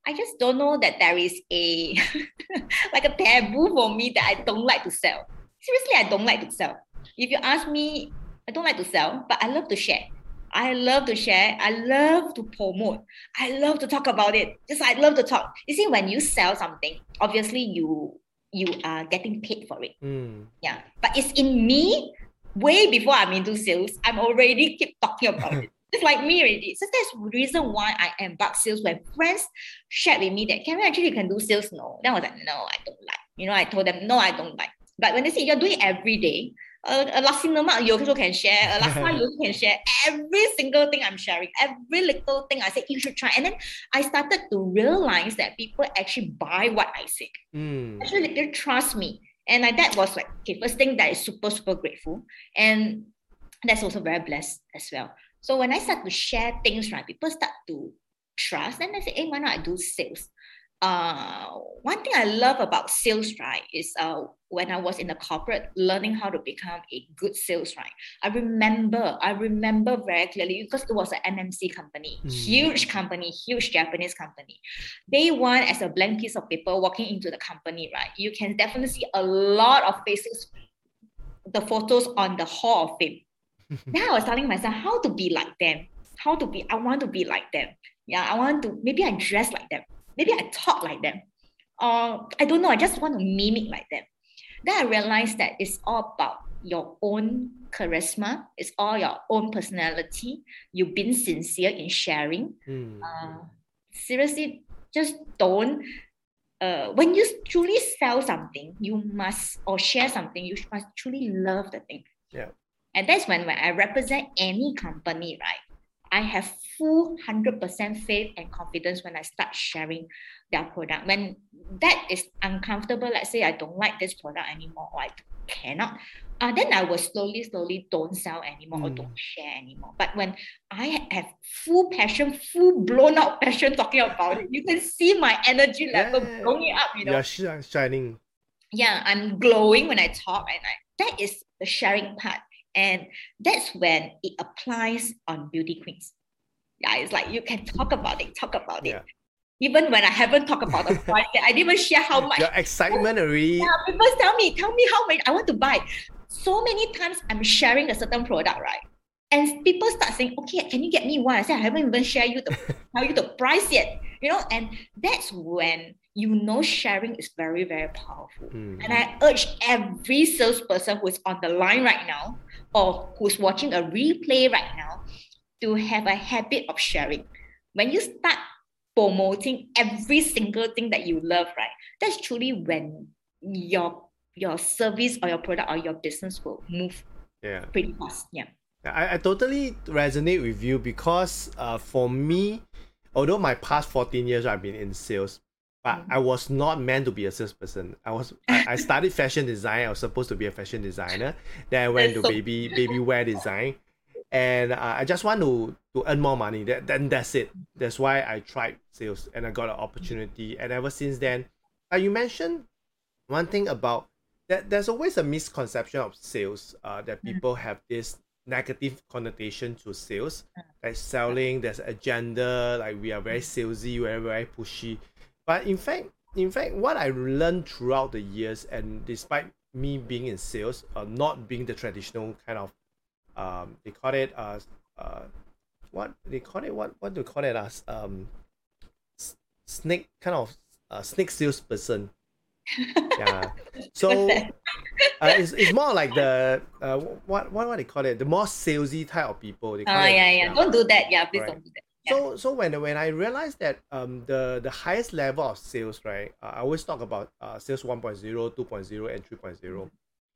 Speaker 3: I just don't know that there is a like a taboo for me that I don't like to sell seriously I don't like to sell if you ask me I don't like to sell but I love to share I love to share I love to promote I love to talk about it just I love to talk you see when you sell something obviously you you are getting paid for it.
Speaker 2: Mm.
Speaker 3: Yeah. But it's in me way before I'm into sales. I'm already keep talking about it. It's like me already. So that's the reason why I embark sales. When friends shared with me that, can we actually can do sales? No. Then I was like, no, I don't like. You know, I told them, no, I don't like. But when they say you're doing every day, uh, a last cinema you also can share, a last one you also can share. Every single thing I'm sharing, every little thing I say, you should try. And then I started to realize that people actually buy what I say.
Speaker 2: Mm.
Speaker 3: Actually, they trust me. And like, that was like, okay, first thing that is super, super grateful. And that's also very blessed as well. So when I start to share things, right, people start to trust. And I say, hey, why not I do sales? Uh, one thing I love about sales, right, is uh, when I was in the corporate, learning how to become a good sales, right. I remember, I remember very clearly because it was an MNC company,
Speaker 2: Mm.
Speaker 3: huge company, huge Japanese company. Day one, as a blank piece of paper walking into the company, right, you can definitely see a lot of faces, the photos on the Hall of Fame. Then I was telling myself how to be like them, how to be, I want to be like them. Yeah, I want to, maybe I dress like them, maybe I talk like them. Or I don't know, I just want to mimic like them. Then I realized that it's all about your own charisma, it's all your own personality. You've been sincere in sharing.
Speaker 2: Mm.
Speaker 3: Uh, seriously, just don't. Uh, when you truly sell something, you must or share something, you must truly love the thing.
Speaker 2: Yeah.
Speaker 3: And that's when, when I represent any company, right? I have full 100% faith and confidence when I start sharing their product. When that is uncomfortable, let's say I don't like this product anymore, or I cannot, uh, then I will slowly, slowly don't sell anymore or
Speaker 2: Mm.
Speaker 3: don't share anymore. But when I have full passion, full blown out passion talking about it, you can see my energy level
Speaker 2: Yeah.
Speaker 3: blowing up, you know.
Speaker 2: You're shining.
Speaker 3: Yeah, I'm glowing when I talk, and I, that is the sharing part. And that's when it applies on beauty queens. Yeah, it's like you can talk about it, talk about it. Even when I haven't talked about the price yet, I didn't even share how much.
Speaker 2: Your excitement already.
Speaker 3: Yeah, people tell me, tell me how much I want to buy. So many times I'm sharing a certain product, right? And people start saying, okay, can you get me one? I said, I haven't even shared you the tell you the price yet. You know, and that's when you know sharing is very, very powerful.
Speaker 2: Mm.
Speaker 3: And I urge every salesperson who's on the line right now or who's watching a replay right now to have a habit of sharing. When you start promoting every single thing that you love, right? That's truly when your your service or your product or your business will move
Speaker 2: Yeah.
Speaker 3: pretty fast. Yeah.
Speaker 2: I, I totally resonate with you because uh, for me, although my past 14 years I've been in sales, but
Speaker 3: Mm.
Speaker 2: I was not meant to be a salesperson. I was I, I studied fashion design. I was supposed to be a fashion designer. Then I went to
Speaker 3: so
Speaker 2: baby baby wear design, and uh, I just want to to earn more money. That then that's it. That's why I tried sales and I got an opportunity. And ever since then, uh, you mentioned one thing about that. There's always a misconception of sales. Uh, that
Speaker 3: Mm.
Speaker 2: people have this negative connotation to sales, like selling. There's agenda. Like we are very salesy. We're very pushy. But in fact, in fact, what I learned throughout the years, and despite me being in sales, uh, not being the traditional kind of, um, they call it uh, uh, what they call it what what do they call it as um, s- snake kind of uh, snake salesperson. yeah. So uh, it's, it's more like the uh, what what what they call it the more salesy type of people. They
Speaker 3: Oh,
Speaker 2: it,
Speaker 3: yeah, yeah. Don't do that. Yeah, please
Speaker 2: Right.
Speaker 3: don't do that. Yeah.
Speaker 2: so so when when I realized that um the the highest level of sales right uh, I always talk about uh sales 1.0 2.0 and 3.0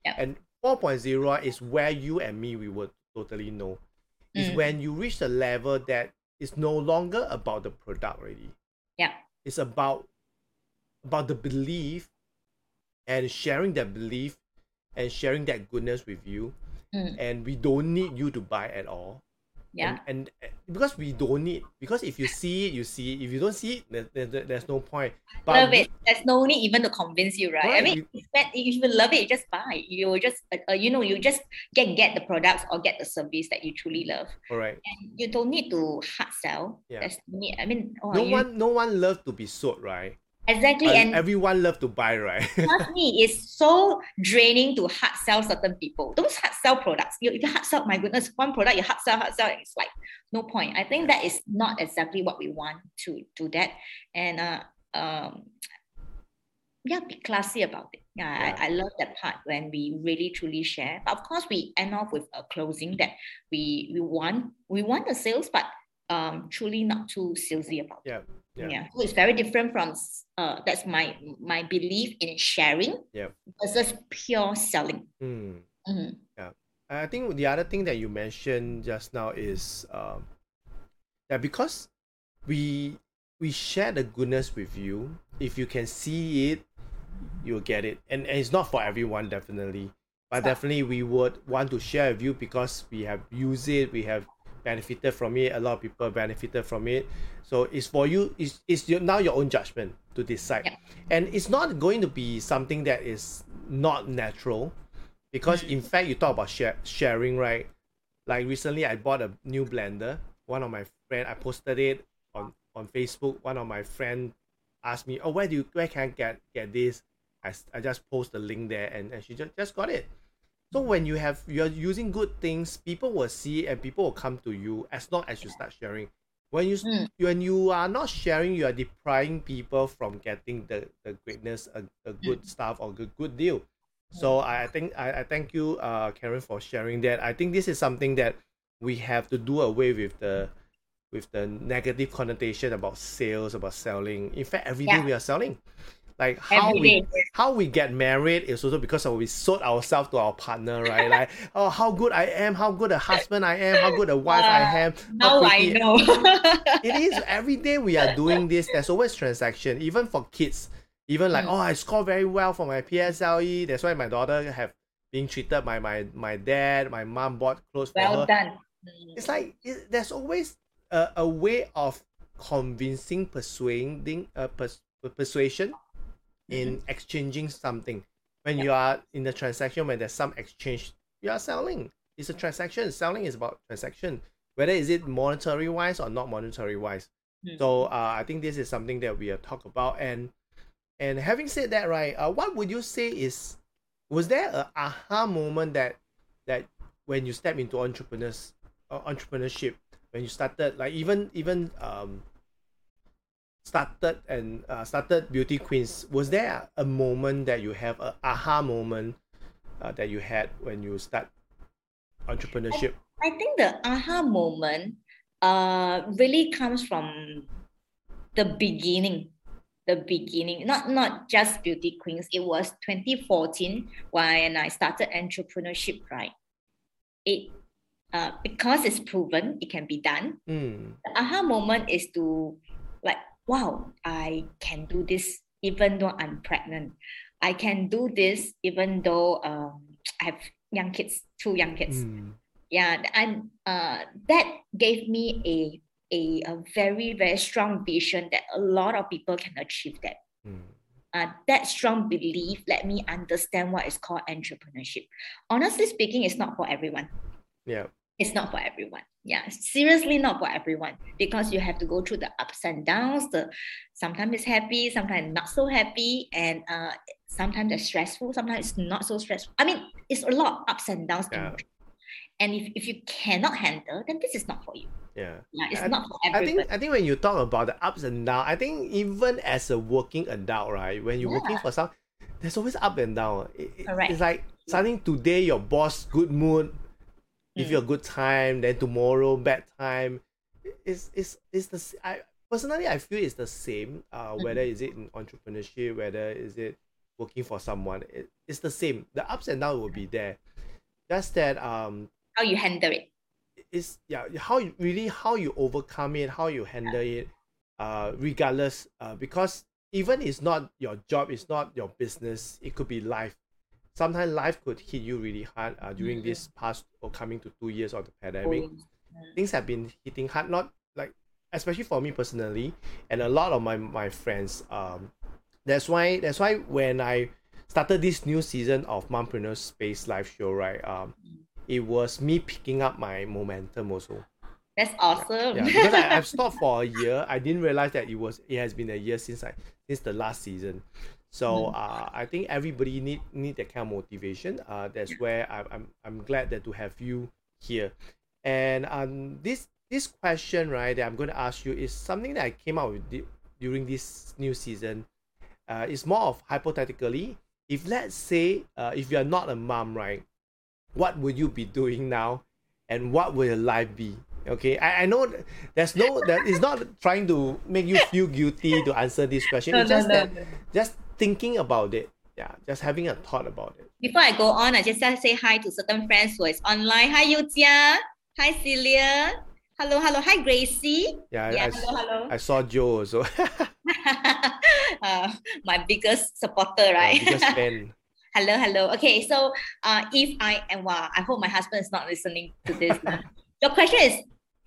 Speaker 3: Yeah.
Speaker 2: and 4.0 is where you and me we would totally know is
Speaker 3: Mm.
Speaker 2: when you reach the level that it's no longer about the product already
Speaker 3: Yeah.
Speaker 2: it's about about the belief and sharing that belief and sharing that goodness with you
Speaker 3: Mm.
Speaker 2: and we don't need you to buy at all
Speaker 3: Yeah.
Speaker 2: and, and uh, because we don't need because if you see it you see it if you don't see it there, there, there- there's no point but
Speaker 3: love it. There's no need even to convince you, right? I
Speaker 2: Right,
Speaker 3: mean, if that- if you love it, you just buy. You will just, uh, uh, you know, you just get get the products or get the service that you truly love.
Speaker 2: all right
Speaker 3: And you don't need to hard sell.
Speaker 2: Yeah.
Speaker 3: There's need. I mean, oh,
Speaker 2: no
Speaker 3: you-
Speaker 2: one no one loves to be sold right
Speaker 3: exactly.
Speaker 2: Uh,
Speaker 3: and
Speaker 2: everyone love to buy right
Speaker 3: trust me, it's so draining to hard sell certain people. Those hard sell products, you, if you hard sell, my goodness, one product you hard sell, hard sell, it's like no point. I think that is not exactly what we want to do that. And uh, um, yeah, be classy about it. Yeah,
Speaker 2: Yeah.
Speaker 3: I, I love that part when we really truly share. But of course, we end off with a closing that we we want we want the sales, but um truly not too salesy about it.
Speaker 2: Yeah. Yeah.
Speaker 3: Yeah. So it's very different from uh that's my my belief in sharing
Speaker 2: Yeah.
Speaker 3: versus pure selling.
Speaker 2: Hmm.
Speaker 3: Mhm.
Speaker 2: I think the other thing that you mentioned just now is um, that because we we share the goodness with you, if you can see it, you'll get it. And, and it's not for everyone, definitely. But definitely we would want to share with you because we have used it, we have benefited from it, a lot of people benefited from it. So it's for you, it's, it's your, now your own judgment to decide.
Speaker 3: Yeah.
Speaker 2: And it's not going to be something that is not natural because in fact you talk about share, sharing right like recently i bought a new blender one of my friend i posted it on on facebook one of my friend asked me oh where do you where can i get get this i, I just post the link there and, and she just, just got it so when you have you're using good things people will see and people will come to you as long as you start sharing when you
Speaker 3: Mm.
Speaker 2: when you are not sharing you are depriving people from getting the, the greatness a, a good stuff or good good deal so I I think I, I thank you, uh, Karen, for sharing that. I think this is something that we have to do away with the with the negative connotation about sales, about selling. In fact, every day
Speaker 3: Yeah.
Speaker 2: we are selling. Like how
Speaker 3: Every
Speaker 2: we
Speaker 3: day.
Speaker 2: how we get married is also because of we sold ourselves to our partner, right? like oh how good I am, how good a husband I am, how good a wife I
Speaker 3: Uh,
Speaker 2: am.
Speaker 3: Now I know.
Speaker 2: it is every day we are doing this. There's always transaction, even for kids. Even like,
Speaker 3: Mm.
Speaker 2: oh, I score very well for my PSLE. That's why my daughter have been treated by my my dad. My mom bought clothes for
Speaker 3: well
Speaker 2: her.
Speaker 3: done.
Speaker 2: It's like it, there's always a, a way of convincing, persuading, uh, pers- persuasion in exchanging something. When you are in the transaction, when there's some exchange, you are selling. It's a transaction. Selling is about transaction, whether is it monetary wise or not monetary wise.
Speaker 3: Mm.
Speaker 2: So uh, I think this is something that we have talked about. And and having said that, right, uh, what would you say is was there a aha moment that that when you step into entrepreneurs uh, entrepreneurship when you started like even even um started and uh, started beauty queens was there a moment that you have a aha moment uh, that you had when you start entrepreneurship
Speaker 3: I think the aha moment uh really comes from the beginning. The beginning, not not just beauty queens. It was 2014 when I started entrepreneurship, right? It uh because it's proven it can be done.
Speaker 2: mm,
Speaker 3: The aha moment is to like, wow, I can do this even though I'm pregnant. I can do this even though um I have young kids, two young kids.
Speaker 2: Mm,
Speaker 3: yeah and uh, that gave me a, a a very very strong vision that a lot of people can achieve that.
Speaker 2: Mm,
Speaker 3: uh, that strong belief let me understand what is called entrepreneurship. Honestly speaking it's not for everyone.
Speaker 2: Yeah
Speaker 3: it's not for everyone. Yeah seriously not for everyone because you have to go through the ups and downs the sometimes it's happy sometimes not so happy and uh sometimes it's stressful sometimes it's not so stressful. I mean it's a lot of ups and downs
Speaker 2: Yeah.
Speaker 3: and if, if you cannot handle then this is not for you.
Speaker 2: Yeah.
Speaker 3: Yeah it's
Speaker 2: I-
Speaker 3: not for
Speaker 2: I think I think when you talk about the ups and downs, I think even as a working adult, right, when you're working for some, there's always up and down. It-
Speaker 3: Correct.
Speaker 2: It's like suddenly today your boss good mood, give
Speaker 3: Mm.
Speaker 2: you a good time, then tomorrow bad time. It's it's it's the I personally I feel it's the same. Uh, whether is it in entrepreneurship, whether is it working for someone, it, it's the same. The ups and downs will be there. Just that um
Speaker 3: how you handle it.
Speaker 2: it is yeah how you really how you overcome it how you handle it uh regardless uh because even it's not your job it's not your business it could be life sometimes life could hit you really hard uh, during
Speaker 3: Mhm.
Speaker 2: this past or coming to two years of the pandemic.
Speaker 3: Mm.
Speaker 2: things have been hitting hard not like especially for me personally and a lot of my my friends um that's why that's why when i started this new season of mompreneur space live show right um it was me picking up my momentum also.
Speaker 3: That's awesome.
Speaker 2: yeah because I, i've stopped for a year. I didn't realize that it was it has been a year since i since the last season so
Speaker 3: Mm.
Speaker 2: uh, I think everybody need need that kind of motivation. Uh, that's where I, I'm I'm glad that to have you here, and um this this question right that I'm going to ask you is something that I came out with during this new season. Uh, it's more of hypothetically if let's say uh, if you're not a mom, right, what would you be doing now, and what will your life be? Okay, I, I know there's no that is not trying to make you feel guilty to answer this question.
Speaker 3: No,
Speaker 2: it's
Speaker 3: no,
Speaker 2: just
Speaker 3: no,
Speaker 2: that
Speaker 3: no.
Speaker 2: just thinking about it. Yeah, just having a thought about it.
Speaker 3: Before I go on, I just say hi to certain friends who is online. Hi, Yujia. Hi, Celia. Hello, hello. Hi, Gracie.
Speaker 2: Yeah,
Speaker 3: Yeah,
Speaker 2: I,
Speaker 3: hello, hello.
Speaker 2: I saw Joe also.
Speaker 3: uh, my biggest supporter, right?
Speaker 2: biggest fan.
Speaker 3: hello, hello. Okay, so uh, if I am, wow, I hope my husband is not listening to this. Your question is,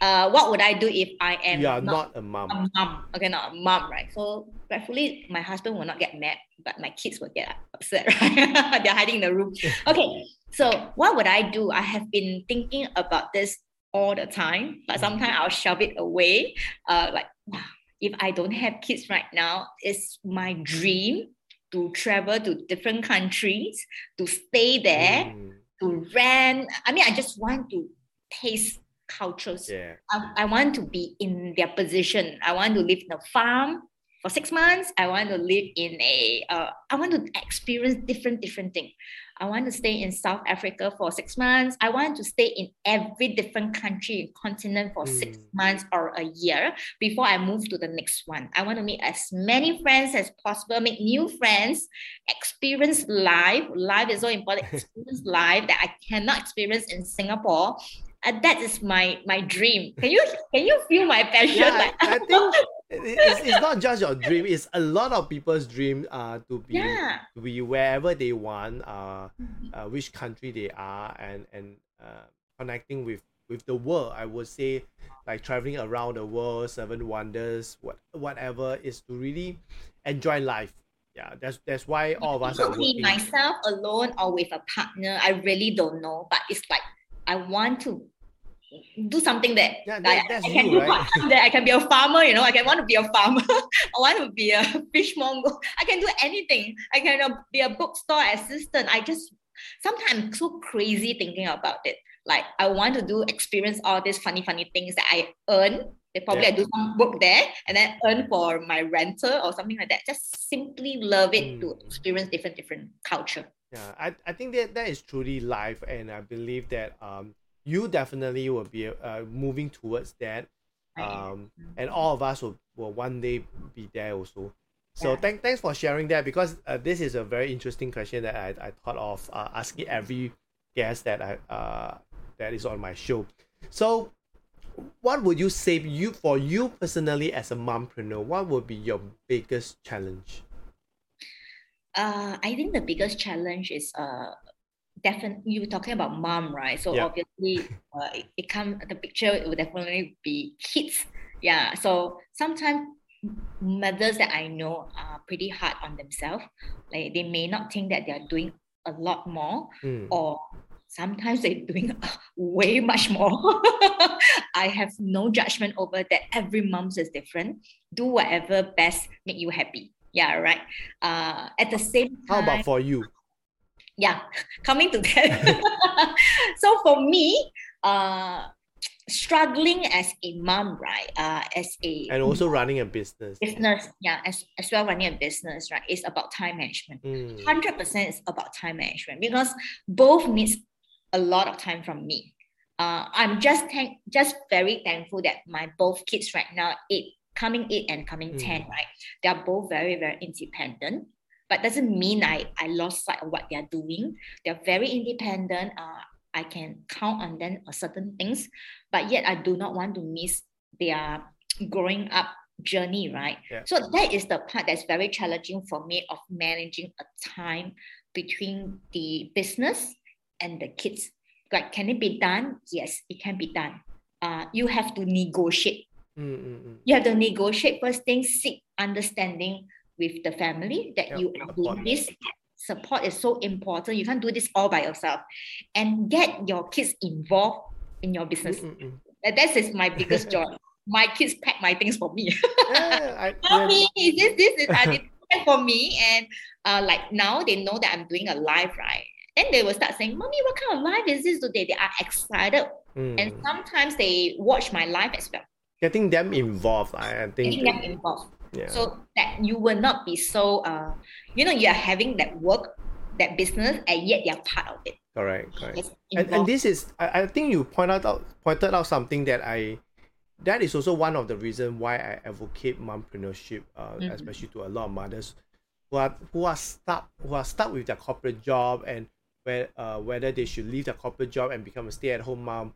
Speaker 3: uh, what would I do if I am
Speaker 2: You are not a mom.
Speaker 3: a mom? Okay, not a mom, right? So rightfully, my husband will not get mad, but my kids will get upset, right? They're hiding in the room. Okay, so what would I do? I have been thinking about this all the time, but sometimes I'll shove it away. Uh, like, wow, if I don't have kids right now, it's my dream to travel to different countries, to stay there,
Speaker 2: Mm,
Speaker 3: to rent. I mean, I just want to taste cultures.
Speaker 2: yeah.
Speaker 3: I, I want to be in their position. I want to live in a farm for six months. I want to live in a. Uh, I want to experience different different things. I want to stay in South Africa for six months. I want to stay in every different country and continent for six
Speaker 2: Mm.
Speaker 3: months or a year before I move to the next one. I want to meet as many friends as possible, make new friends, experience life. Life is so important. Experience life that I cannot experience in Singapore. And that is my my dream. Can you can you feel my passion?
Speaker 2: Yeah, I, I think it's, it's not just your dream. It's a lot of people's dream. Uh, to be
Speaker 3: yeah.
Speaker 2: to be wherever they want. Uh, uh, which country they are, and and uh, connecting with with the world. I would say, like traveling around the world, seven wonders, what whatever is to really enjoy life. Yeah, that's that's why all of us
Speaker 3: It could be myself alone or with a partner. I really don't know, but it's like I want to do something that,
Speaker 2: Yeah,
Speaker 3: that
Speaker 2: that's
Speaker 3: I can
Speaker 2: you,
Speaker 3: do
Speaker 2: right?
Speaker 3: that I can be a farmer. You know, I can want to be a farmer. I want to be a fishmonger. I can do anything. I can uh, be a bookstore assistant. I just sometimes I'm so crazy thinking about it. Like I want to do experience all these funny, funny things that I earn. That probably
Speaker 2: Yeah.
Speaker 3: I do some work there and then earn for my renter or something like that. Just simply love it to
Speaker 2: Mm.
Speaker 3: experience different, different culture.
Speaker 2: Yeah, I, I think that that is truly life, and I believe that um you definitely will be uh moving towards that. Um, and all of us will, will one day be there also. So
Speaker 3: Yeah.
Speaker 2: thank, thanks for sharing that because uh, this is a very interesting question that I, I thought of uh, asking every guest that I uh that is on my show. So what would you say you for you personally as a mompreneur, what would be your biggest challenge?
Speaker 3: Uh, I think the biggest challenge is uh, definitely you were talking about mom, right? So
Speaker 2: Yeah.
Speaker 3: obviously, uh, it, it come the picture it would definitely be kids. Yeah. So sometimes mothers that I know are pretty hard on themselves. Like they may not think that they are doing a lot more,
Speaker 2: Hmm.
Speaker 3: or sometimes they're doing way much more. I have no judgment over that. Every mom is different. Do whatever best make you happy. Yeah, right. Uh, at the same time,
Speaker 2: How about for you?
Speaker 3: yeah, coming to that. so for me, uh, struggling as a mom, right? Uh, as a
Speaker 2: And also running a business.
Speaker 3: business, yeah, as, as well running a business, right? It's about time management.
Speaker 2: Hmm.
Speaker 3: Hundred percent is about time management because both needs a lot of time from me. Uh, I'm just thank, just very thankful that my both kids right now, eight, coming eight and coming ten,
Speaker 2: Mm.
Speaker 3: right? They are both very very independent. But doesn't mean I I lost sight of what they are doing. They're very independent. Uh, I can count on them on certain things, but yet I do not want to miss their growing up journey, right?
Speaker 2: Yeah.
Speaker 3: So that is the part that's very challenging for me of managing a time between the business and the kids. Like, can it be done? Yes, it can be done. Uh, you have to negotiate.
Speaker 2: Mm, mm, mm.
Speaker 3: You have to negotiate first thing, seek understanding with the family that
Speaker 2: Yeah,
Speaker 3: you are
Speaker 2: support.
Speaker 3: doing this. Support is so important. You can't do this all by yourself. And get your kids involved in your business.
Speaker 2: Mm, mm, mm.
Speaker 3: That is my biggest joy. My kids pack my things for me.
Speaker 2: Yeah, I,
Speaker 3: Mommy, is this this is I did for me and uh like now they know that I'm doing a live right then they will start saying mommy what kind of live is this today they are excited
Speaker 2: mm.
Speaker 3: and sometimes they watch my live as well
Speaker 2: getting them involved, I, I think.
Speaker 3: getting them involved
Speaker 2: yeah.
Speaker 3: so that you will not be so uh you know you are having that work that business and yet they're part of it.
Speaker 2: Correct, correct. And, and this is, I, I think you pointed out pointed out something that I, that is also one of the reasons why I advocate mompreneurship, uh,
Speaker 3: Mhm.
Speaker 2: especially to a lot of mothers who are who are stuck who are stuck with their corporate job and where uh, whether they should leave their corporate job and become a stay at home mom.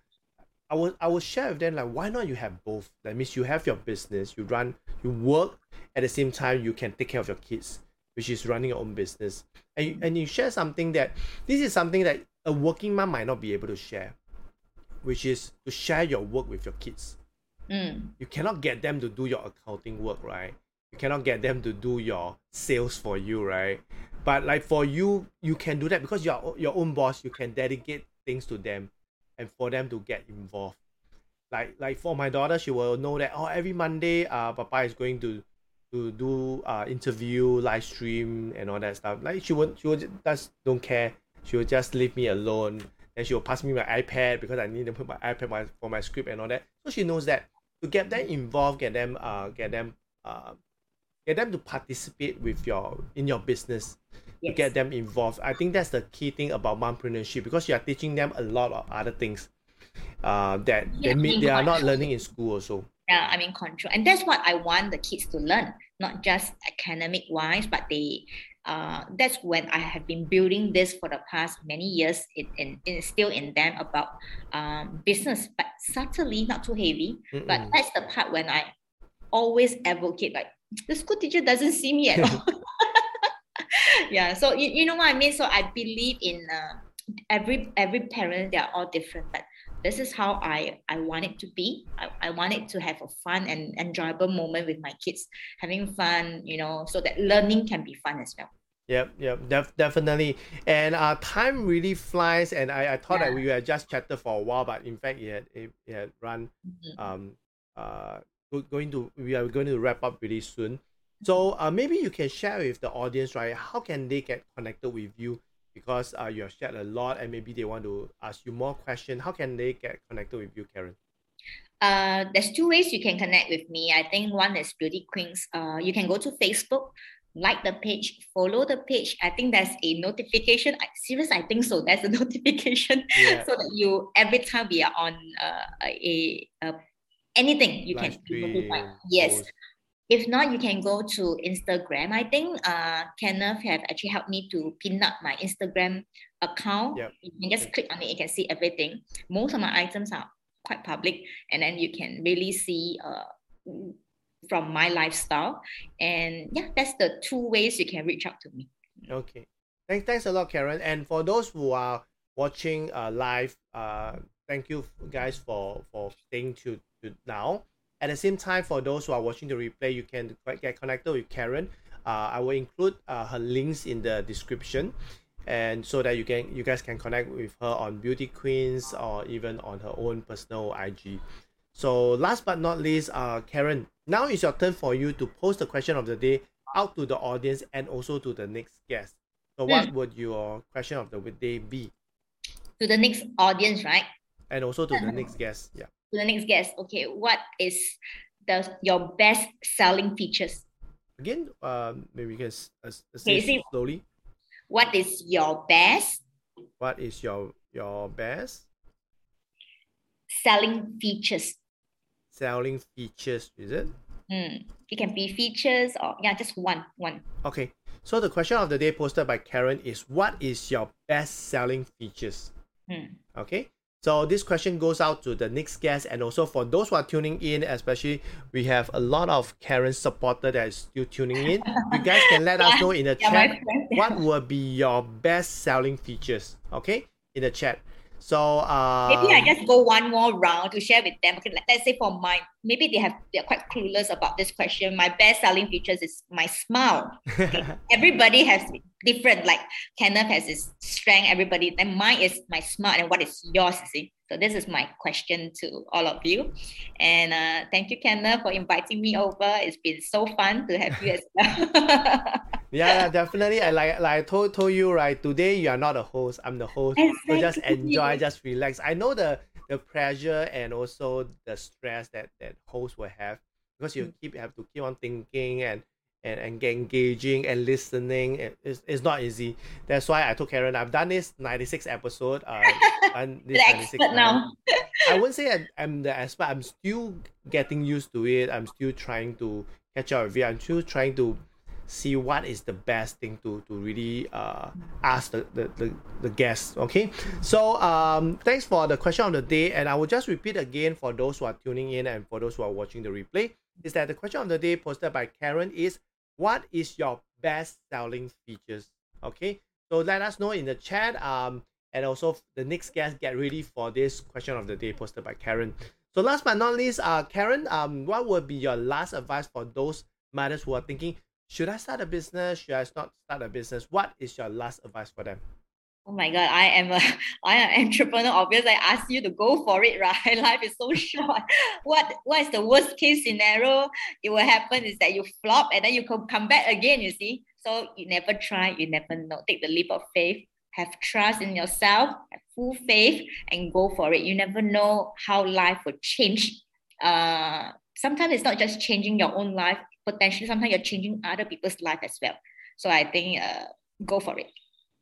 Speaker 2: I will I will share with them like why not you have both. That means you have your business, you run, you work at the same time you can take care of your kids, which is running your own business. And you, and you share something that this is something that a working mom might not be able to share, which is to share your work with your kids.
Speaker 3: Mm,
Speaker 2: You cannot get them to do your accounting work, right? You cannot get them to do your sales for you, right? But like for you, you can do that because you're your own boss. You can dedicate things to them, and for them to get involved. Like like for my daughter, she will know that oh every Monday, uh, Papa is going to to do uh interview, live stream, and all that stuff. Like she would she would just don't care. She will just leave me alone. Then she will pass me my iPad because I need to put my iPad my, for my script and all that. So she knows that to get them involved, get them uh get them uh get them to participate with your in your business
Speaker 3: yes.
Speaker 2: get them involved. I think that's the key thing about mompreneurship because you are teaching them a lot of other things uh, that
Speaker 3: Yeah,
Speaker 2: they, they are not learning in school also.
Speaker 3: Yeah, I'm in control. And that's what I want the kids to learn, not just academic wise, but they uh that's when I have been building this for the past many years. It and it is still in them about um business, but subtly, not too heavy. But
Speaker 2: Mm-mm.
Speaker 3: that's the part when I always advocate like the school teacher doesn't see me at all. yeah, so you, you know what I mean? So I believe in uh, every every parent they are all different, but this is how I I want it to be. I, I want it to have a fun and enjoyable moment with my kids, having fun, you know, so that learning can be fun as well.
Speaker 2: Yep, yep, def- definitely. And uh, time really flies. And I, I thought that we had just chatted for a while, but in fact, it had, it, it had run.
Speaker 3: Mhm.
Speaker 2: Um, uh, going to we are going to wrap up really soon. So uh, maybe you can share with the audience, right? How can they get connected with you? Because uh, you have shared a lot, and maybe they want to ask you more questions. How can they get connected with you, Karen?
Speaker 3: Uh, there's two ways you can connect with me. I think one is Beauty Queens. Uh, you can go to Facebook, like the page, follow the page. I think there's a notification. I, serious, I think so. There's a notification
Speaker 2: Yeah.
Speaker 3: so that you every time we are on uh, a, a anything you
Speaker 2: Live
Speaker 3: can be notified. Yes.
Speaker 2: post.
Speaker 3: If not, you can go to Instagram. I think uh, Kenneth have actually helped me to pin up my Instagram account.
Speaker 2: Yep.
Speaker 3: You can just click on it, you can see everything. Most of my items are quite public, and then you can really see uh, from my lifestyle. And yeah, that's the two ways you can reach out to me.
Speaker 2: Okay. Thanks, thanks a lot, Karen. And for those who are watching uh, live, uh, thank you guys for for staying to, to now. At the same time, for those who are watching the replay, you can get connected with Karen. Uh, I will include uh, her links in the description, and so that you can you guys can connect with her on Beauty Queens or even on her own personal IG. So last but not least, uh, Karen, now is your turn for you to post the question of the day out to the audience and also to the next guest. So what would your question of the day be?
Speaker 3: To the next audience, right?
Speaker 2: And also to the next guest. Yeah.
Speaker 3: To the next guest. Okay, what is the your best selling features?
Speaker 2: Again, um, maybe you can uh,
Speaker 3: Okay,
Speaker 2: say
Speaker 3: see-
Speaker 2: slowly.
Speaker 3: What is your best
Speaker 2: What is your your best
Speaker 3: selling features?
Speaker 2: selling features? Is it?
Speaker 3: Hmm. It can be features or yeah, just one, one.
Speaker 2: Okay. So the question of the day posted by Karen is what is your best selling features?
Speaker 3: Hmm.
Speaker 2: Okay. So this question goes out to the next guest and also for those who are tuning in, especially we have a lot of Karen supporter that is still tuning in. You guys can let us know in the
Speaker 3: Yeah,
Speaker 2: chat
Speaker 3: friend.
Speaker 2: what will be your best selling features. Okay, in the chat. So uh,
Speaker 3: Maybe I just go one more round to share with them. Okay, let- let's say for mine, maybe they have they're quite clueless about this question. My best selling features is my smile. Everybody has different, like Kenneth has his strength, everybody. And mine is my smile, and what is yours? You see. So this is my question to all of you. And uh, thank you, Kenneth, for inviting me over. It's been so fun to have you as well.
Speaker 2: yeah, yeah, definitely. I like like I told told you right. Today you are not a host. I'm the host. So just enjoy, just relax. I know the the pressure and also the stress that that hosts will have because you keep have to keep on thinking and and, and engaging and listening. It, it's, it's not easy. That's why I told Karen, I've done this 96 episode. Uh,
Speaker 3: and this the 96 expert now.
Speaker 2: I wouldn't say I, I'm the expert. I'm still getting used to it. I'm still trying to catch up with it. I'm still trying to see what is the best thing to to really uh, ask the, the, the, the guests okay? So um, thanks for the question of the day and i will just repeat again for those who are tuning in and for those who are watching the replay is that the question of the day posted by karen is what is your best selling features okay? So let us know in the chat um and also the next guest get ready for this question of the day posted by karen. So last but not least uh karen um what would be your last advice for those mothers who are thinking should I start a business? Should I not start a business? What is your last advice for them?
Speaker 3: Oh my god, I am a I am entrepreneur. Obviously, I ask you to go for it, right? Life is so short. what what is the worst case scenario? It will happen is that you flop and then you can come back again, you see. So you never try, you never know. Take the leap of faith, have trust in yourself, have full faith, and go for it. You never know how life will change. Uh sometimes it's not just changing your own life, potentially sometimes you're changing other people's life as well. So I think uh, go for it.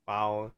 Speaker 2: Wow.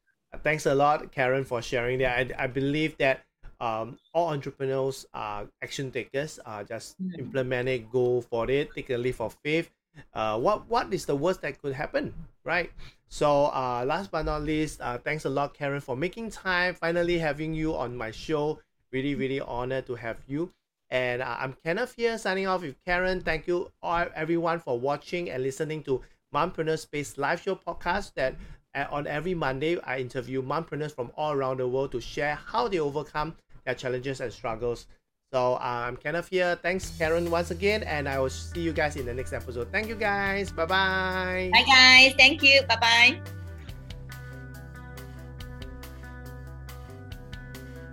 Speaker 2: Thanks a lot, Karen, for sharing that. I, I believe that um, all entrepreneurs are action takers. Uh, just mm-hmm. implement it, go for it, take a leap of faith. Uh, what what is the worst that could happen, right? So uh, last but not least, uh, thanks a lot, Karen, for making time. Finally having you on my show. Really, really honored to have you. And uh, I'm Kenneth here signing off with Karen. Thank you all everyone for watching and listening to Mompreneur Space live show podcast that uh, on every Monday I interview mompreneurs from all around the world to share how they overcome their challenges and struggles. So I'm Kenneth here. Thanks, Karen, once again, and I will see you guys in the next episode. Thank you, guys. Bye bye.
Speaker 3: Bye, guys. Thank you. Bye bye.